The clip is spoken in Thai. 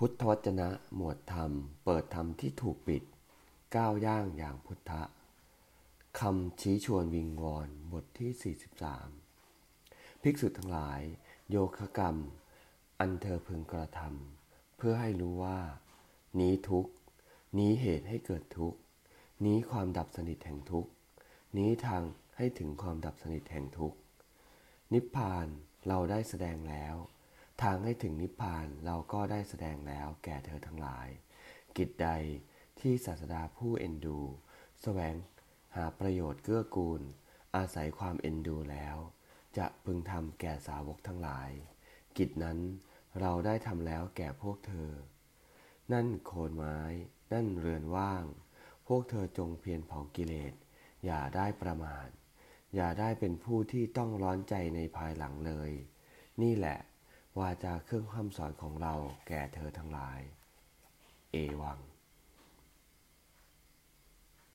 พุทธวจนะหมวดธรรม เปิดธรรมที่ถูกปิด ก้าวย่างอย่างพุทธะคำชี้ชวนวิงวอนบทที่ 43 ภิกษุทั้งหลาย โยคะกรรม อันเธอพึงกระทำเพื่อให้รู้ว่า นี้ทุกนี้เหตุให้เกิดทุกนี้ความดับสนิทแห่งทุกนี้ทางให้ถึงความดับสนิทแห่งทุกนิพพานเราได้แสดงแล้ว ทางให้ถึงนิพพานเราก็ได้แสดงแล้วแก่เธอทั้งหลาย กิจใดที่ศาสดาผู้เอ็นดูสแสวงหาประโยชน์เกื้อกูล อาศัยความเอ็นดูแล้ว จะพึงทำแก่สาวกทั้งหลาย กิจนั้นเราได้ทำแล้วแก่พวกเธอ นั่นโคนไม้ นั่นเรือนว่าง พวกเธอจงเพียรเผากิเลส อย่าได้ประมาท อย่าได้เป็นผู้ที่ต้องร้อนใจในภายหลังเลย นี่แหละ วาจาเครื่องคำสอนของเราแก่เธอทั้งหลาย เอวัง